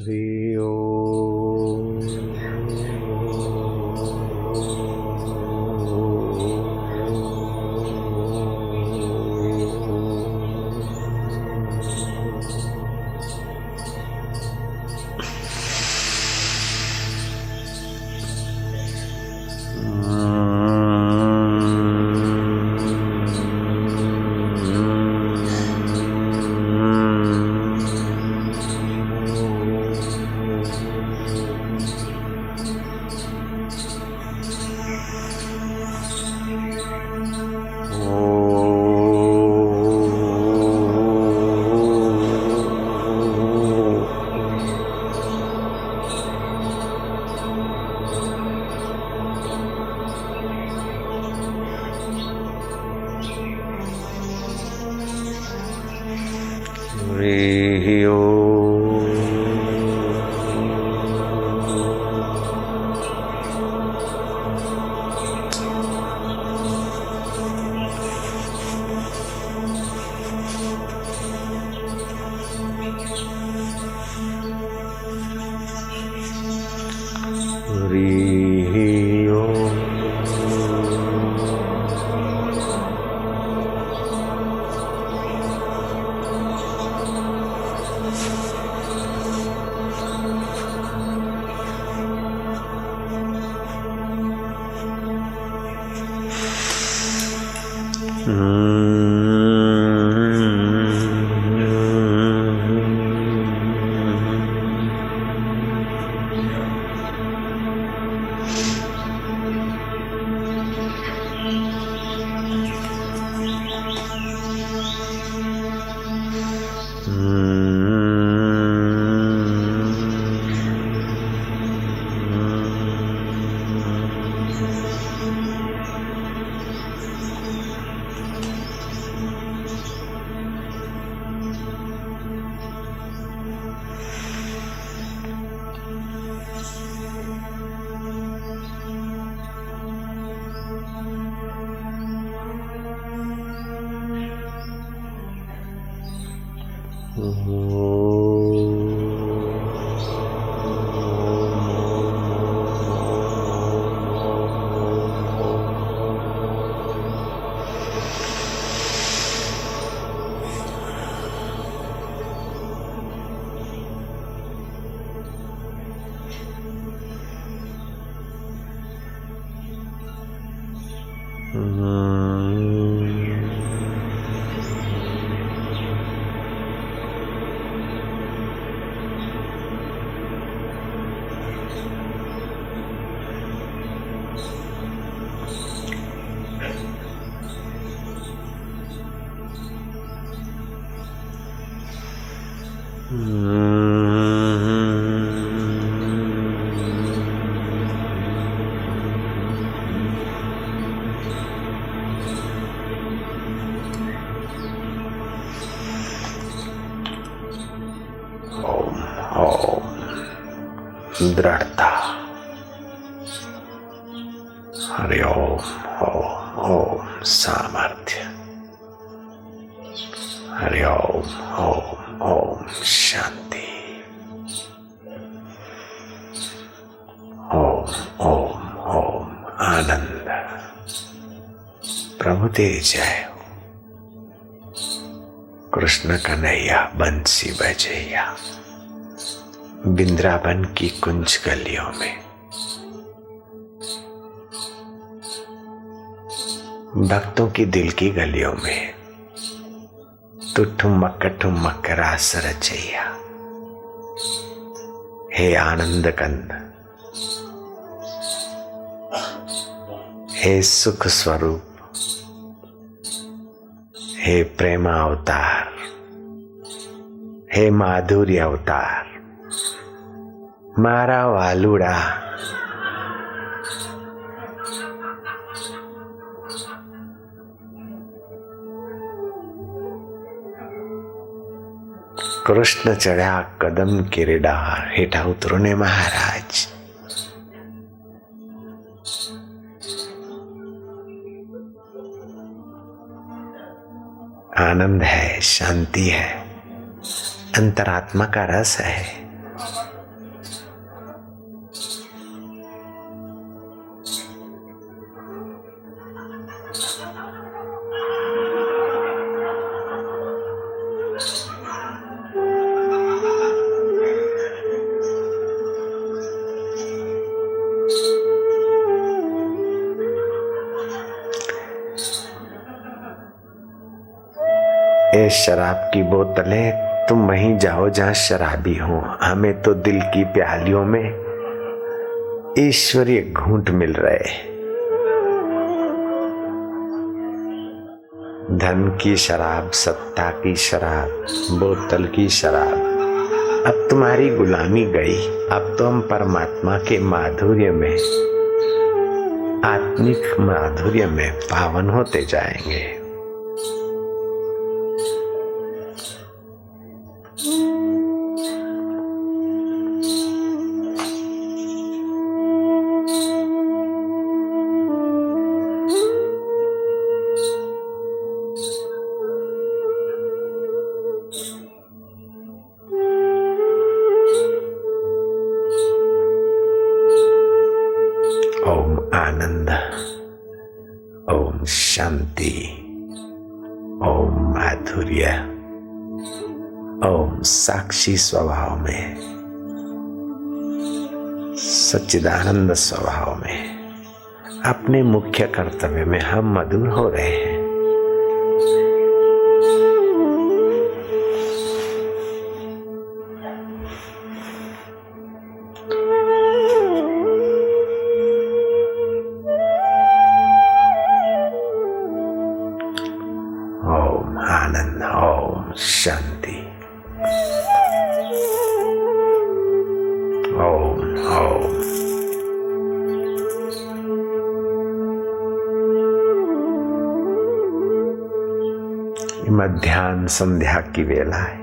हरि हरि ओम दृढ़ता। हरि ओम ओम ओम सामर्थ्य। हरि ओम ओम ओम शांति। ओम ओम ओम आनंद। प्रभु तेज जय कृष्ण कन्हैया, बंसी बजैया। बिंद्रावन की कुंज गलियों में। भक्तों की दिल की गलियों में। तू ठुमक ठुमक रास रचैया हे आनंद कंद हे सुख स्वरूप हे प्रेम अवतार हे माधुर्य अवतार। मारा वालुड़ा કૃષ્ણ ચડ્યા કદમ કેરેડા હેઠા ઉતરો ને મહારાજ आनंद है शांति है अंतरात्मा का रस है ए शराब की बोतलें, तुम वहीं जाओ जहाँ शराबी हो। हमें तो दिल की प्यालियों में ईश्वरीय घूंट मिल रहे धन की शराब, सत्ता की शराब, बोतल की शराब। अब तुम्हारी गुलामी गई। अब तो हम परमात्मा के माधुर्य में, आत्मिक माधुर्य में पावन होते जाएँगे। साक्षी स्वभाव में, सच्चिदानंद स्वभाव में, अपने मुख्य कर्तव्य में हम मधुर हो रहे हैं। संध्या की वेला है।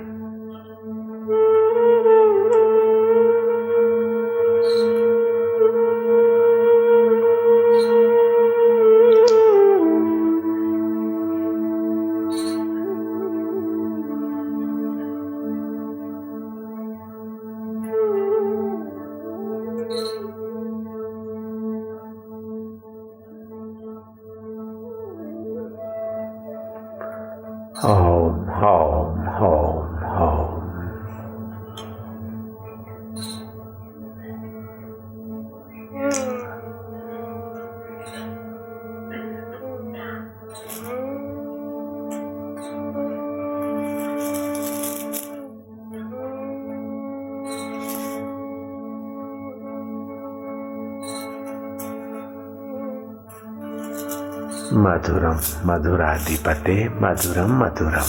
मधुरम, मधुराधिपते, मधुरम मधुरम।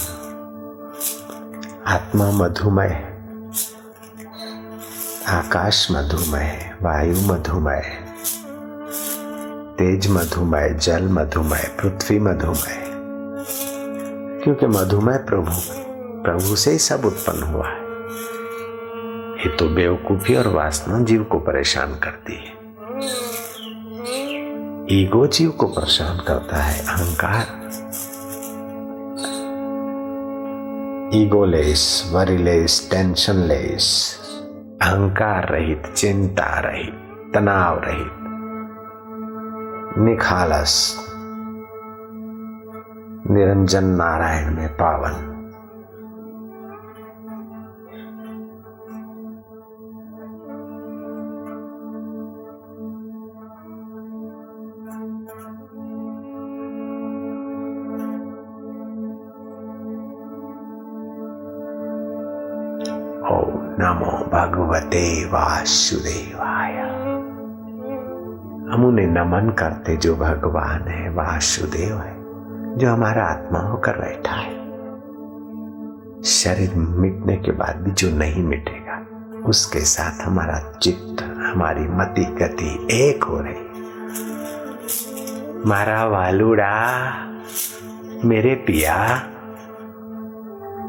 आत्मा मधुमय, आकाश मधुमय, वायु मधुमय, तेज मधुमय, जल मधुमय, पृथ्वी मधुमय। क्योंकि मधुमय प्रभु प्रभु से ही सब उत्पन्न हुआ है। ये तो बेवकूफ़ी और वासना जीव को परेशान करती है। ईगो जीव को परेशान करता है, अहंकार। ईगोलेस, वरीलेस टेंशन लेस अहंकार रहित, चिंता रहित, तनाव रहित, निखालस, निरंजन नारायण में पावन। भगवते वासुदेवाय। हम उन्हें नमन करते जो भगवान है, वासुदेव है, जो हमारा आत्मा होकर बैठा है। शरीर मिटने के बाद भी जो नहीं मिटेगा, उसके साथ हमारा चित्त, हमारी मति गति एक हो रही मारा वालुड़ा, मेरे पिया,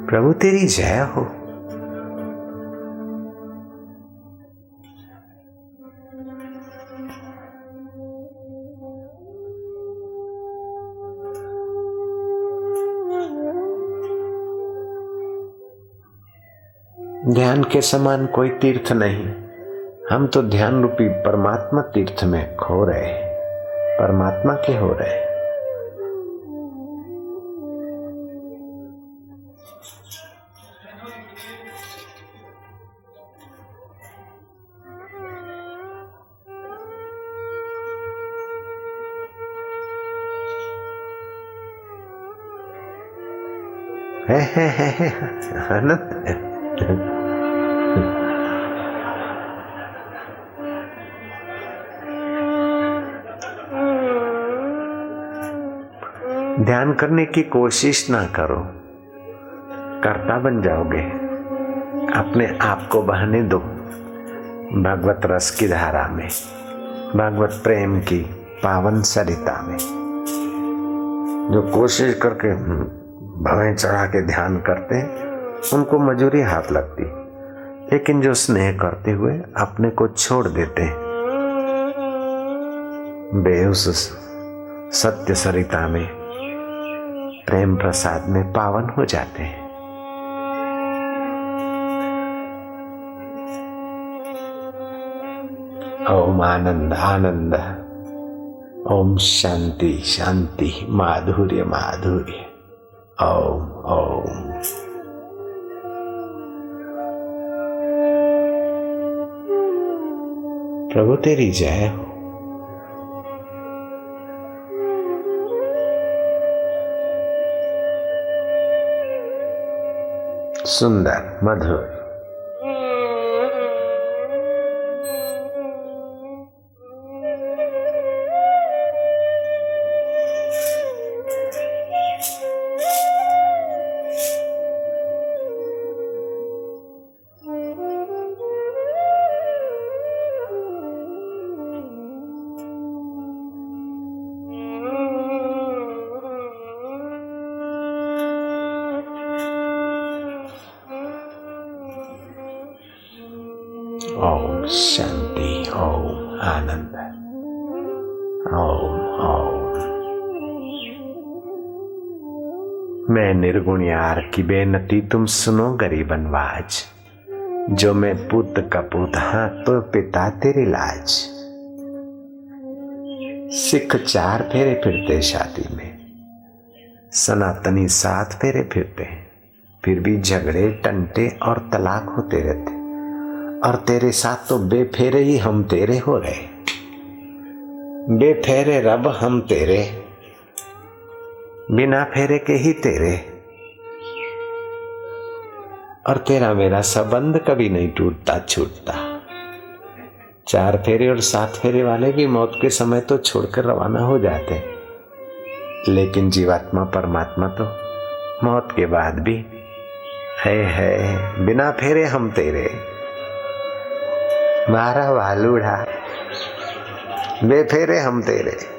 प्रभु तेरी जय हो। ध्यान के समान कोई तीर्थ नहीं हम तो ध्यान रूपी परमात्मा तीर्थ में खो रहे परमात्मा के हो रहे है है है है आनंद ध्यान करने की कोशिश ना करो। कर्ता बन जाओगे। अपने आप को बहने दो। भगवत रस की धारा में भगवत प्रेम की पावन सरिता में। जो कोशिश करके हम्म, भवें चढ़ा के ध्यान करते हैं उनको मजूरी हाथ लगती। लेकिन जो स्नेह करते हुए अपने को छोड़ देते हैं। वे उस सत्य सरिता में प्रेम प्रसाद में पावन हो जाते हैं। ओम आनंद आनंद। ओम शांति शांति, माधुर्य माधुर्य। ओम ओम। प्रभु तेरी जय हो। सुंदर मधुर। मैं निर्गुण यार की बेनती तुम सुनो, गरीबन वाज। जो मैं पुत कपूत हाँ तो पिता तेरे लाज। सिख चार फेरे फिरते शादी में। सनातनी सात फेरे फिरते हैं। फिर भी झगड़े, टंटे और तलाक होते रहते। और तेरे साथ तो बेफेरे ही हम तेरे हो रहे। बेफेरे रब हम तेरे। बिना फेरे के ही तेरे। और तेरा मेरा संबंध कभी नहीं टूटता, छूटता। चार फेरे और सात फेरे वाले भी मौत के समय तो छोड़कर रवाना हो जाते। लेकिन जीवात्मा परमात्मा तो मौत के बाद भी है है। बिना फेरे हम तेरे। मारा वालूढ़ा बेफेरे हम तेरे।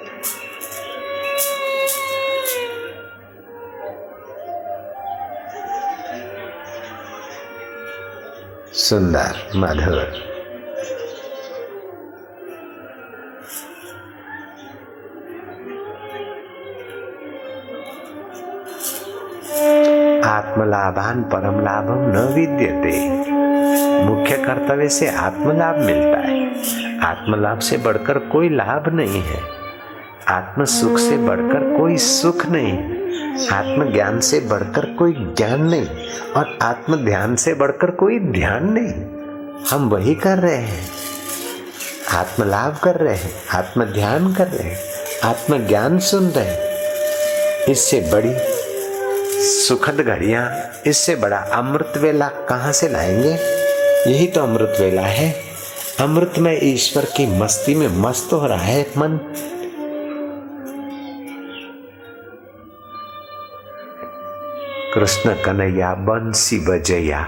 सुंदर, मधुर। आत्मलाभान परम लाभम न विद्यते। मुख्य कर्तव्य से आत्मलाभ मिलता है। आत्मलाभ से बढ़कर कोई लाभ नहीं है। आत्म सुख से बढ़कर कोई सुख नहीं आत्म ज्ञान से बढ़कर कोई ज्ञान नहीं और आत्म ध्यान से बढ़कर कोई ध्यान नहीं। हम वही कर रहे हैं। आत्म लाभ कर रहे हैं आत्म ध्यान कर रहे हैं आत्म ज्ञान सुन रहे हैं। इससे बड़ी सुखद घड़ियाँ, इससे बड़ा अमृत वेला कहाँ से लाएँगे? यही तो अमृत वेला है। अमृत में ईश्वर की मस्ती में मस्त हो रहा है मन। कृष्ण कन्हैया बंसी बजैया।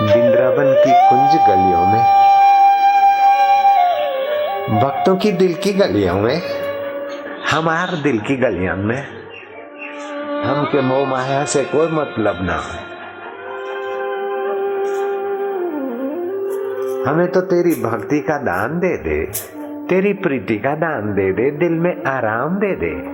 वृंदावन की कुंज गलियों में। भक्तों की दिल की गलियों में। हमार दिल की गलियों में। हम के मोह माया से कोई मतलब ना है। हमें तो तेरी भक्ति का दान दे दे, तेरी प्रीति का दान दे दे, दिल में आराम दे दे दे।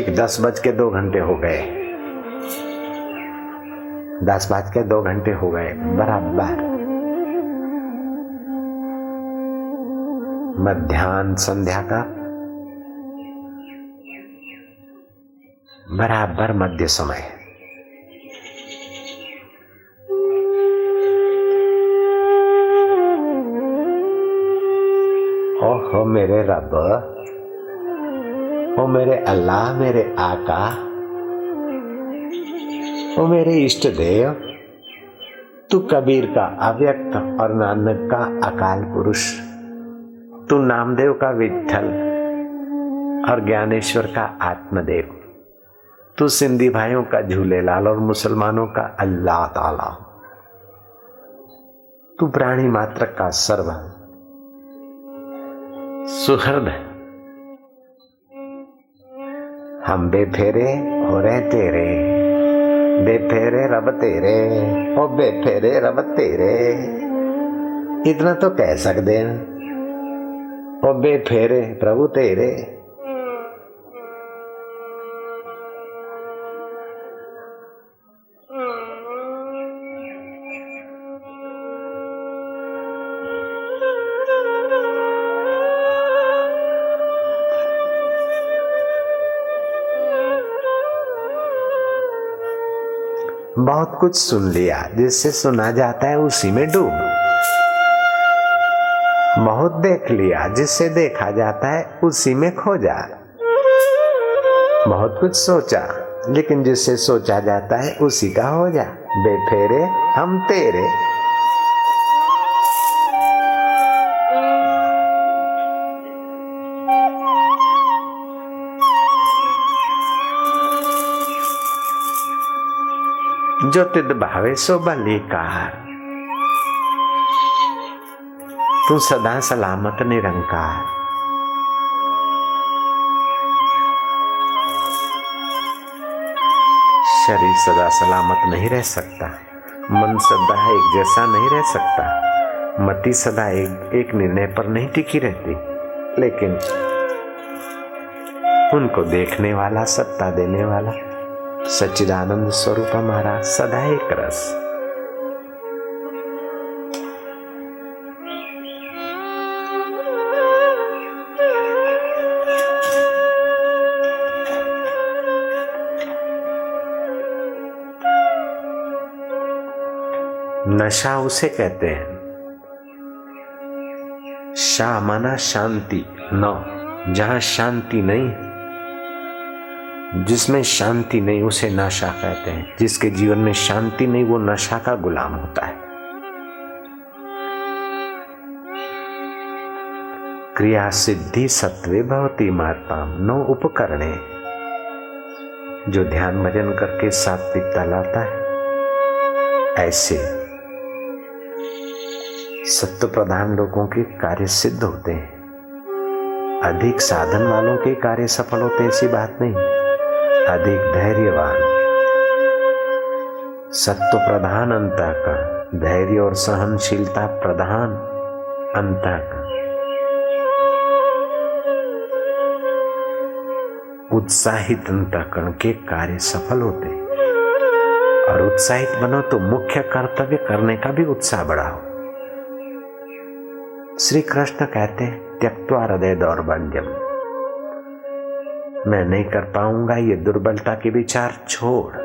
ठीक दस बज के दो घंटे हो गए। दस बज के दो घंटे हो गए, बराबर। मध्यान्ह संध्या का। बराबर मध्य समय। ओहो मेरे रब। ओ मेरे अल्लाह, मेरे आका, ओ मेरे इष्ट देव, तू कबीर का अव्यक्त और नानक का अकाल पुरुष, तू नामदेव का विठल और ज्ञानेश्वर का आत्मदेव, तू सिंधी भाइयों का झूलेलाल और मुसलमानों का अल्लाह ताला तू प्राणी मात्र का सर्व, सुहृद हम बेफेरे हो रहे तेरे। बेफेरे रब तेरे, ओ बेफेरे रब तेरे। इतना तो कह सकते हैं। ओ बेफेरे प्रभु तेरे। बहुत कुछ सुन लिया, जिससे सुना जाता है उसी में डूब। बहुत देख लिया, जिससे देखा जाता है उसी में खो जा बहुत कुछ सोचा, लेकिन जिससे सोचा जाता है उसी का हो जा बेफेरे, हम तेरे। जो तिद भावे सो बलिकार तू सदा सलामत निरंकार। शरीर सदा सलामत नहीं रह सकता। मन सदा एक जैसा नहीं रह सकता। मति सदा एक एक निर्णय पर नहीं टिकी रहती। लेकिन उनको देखने वाला, सत्ता देने वाला सच्चिदानंद स्वरूप हमारा सदा एक रस। नशा उसे कहते हैं। शाह माना शांति। नौ, जहाँ शांति नहीं जिसमें शांति नहीं, उसे नशा कहते हैं। जिसके जीवन में शांति नहीं, वो नशा का गुलाम होता है। क्रिया सिद्धि सत्वे भवती माता नो उपकरणे। जो ध्यान भजन करके सात्विकता लाता है, ऐसे सत्व प्रधान लोगों के कार्य सिद्ध होते हैं। अधिक साधन वालों के कार्य सफल होते ऐसी बात नहीं। अधिक धैर्यवान। सत्व प्रधान अंत का, धैर्य और सहनशीलता प्रधान अंत का। उत्साहित अंतकरण के कार्य सफल होते। और उत्साहित बनो तो मुख्य कर्तव्य करने का भी उत्साह बढ़ाओ। श्री कृष्ण कहते हैं त्यक्वा हृदय दौर्बल्यम। मैं नहीं कर पाऊँगा ये दुर्बलता के विचार छोड़।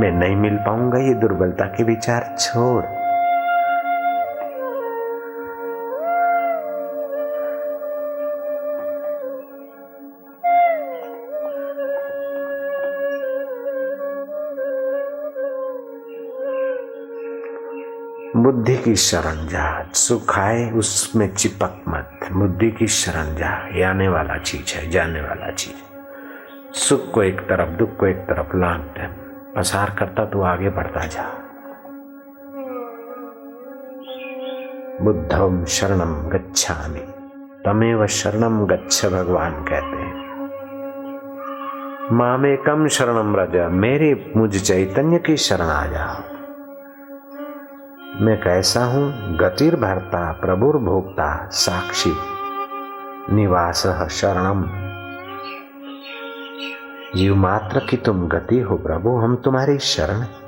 मैं नहीं मिल पाऊँगा ये दुर्बलता के विचार छोड़। बुद्धि की शरण जा सुख आए उसमें चिपक मत। बुद्धि की शरण जा ये आने वाला चीज़ है, जाने वाला चीज़। सुख को एक तरफ़, दुख को एक तरफ़ लान पसार करता तो आगे बढ़ता जा। बुद्धम शरणम गच्छामि। तमेव शरणम गच्छ भगवान कहते हैं। मामे कम शरणम रज मेरे, मुझ चैतन्य की शरण आ जाओ मैं कैसा हूँ? गतिर भरता प्रभुर भोक्ता, साक्षी। निवास शरणम। जीव मात्र की तुम गति हो प्रभु, हम तुम्हारी शरण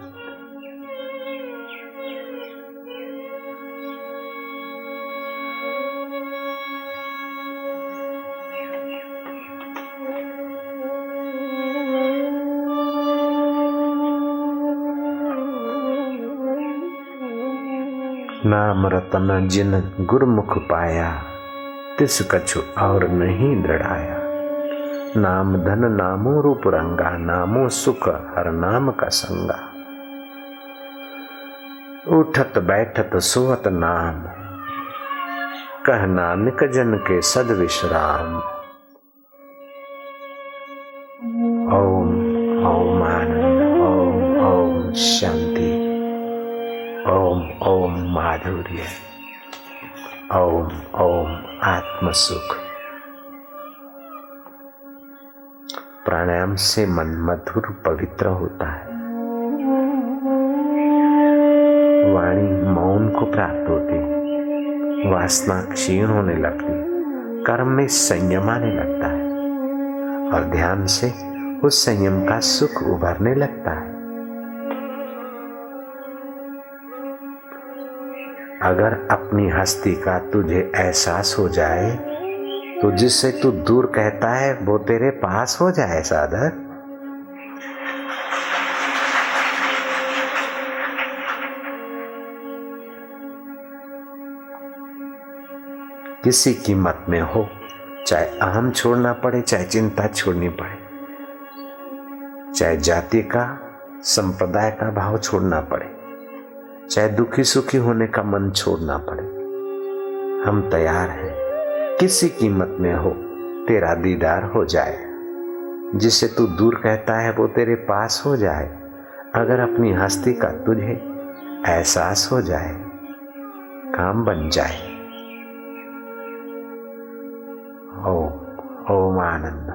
नाम रतन जिन गुरमुख पाया, तिस कछु और नहीं दृढ़ाया। नाम धन, नामो रूप रंगा, नामो सुख, हर नाम का संगा। उठत बैठत सोवत नाम, कह नानक जन के सद विश्राम। ओम ओम आत्म सुख प्राणायाम से मन मधुर, पवित्र होता है। वाणी मौन को प्राप्त होती वासना क्षीण होने लगती कर्म में संयम आने लगता है। और ध्यान से उस संयम का सुख उभरने लगता है। अगर अपनी हस्ती का तुझे एहसास हो जाए तो जिससे तू दूर कहता है, वो तेरे पास हो जाए, साधक। किसी कीमत में हो, चाहे अहम छोड़ना पड़े, चाहे चिंता छोड़नी पड़े, चाहे जाति का, संप्रदाय का भाव छोड़ना पड़े। चाहे दुखी सुखी होने का मन छोड़ना पड़े। हम तैयार हैं। किसी कीमत में हो, तेरा दीदार हो जाए। जिसे तू दूर कहता है, वो तेरे पास हो जाए। अगर अपनी हस्ती का तुझे एहसास हो जाए, काम बन जाए। ओम ओम आनंद।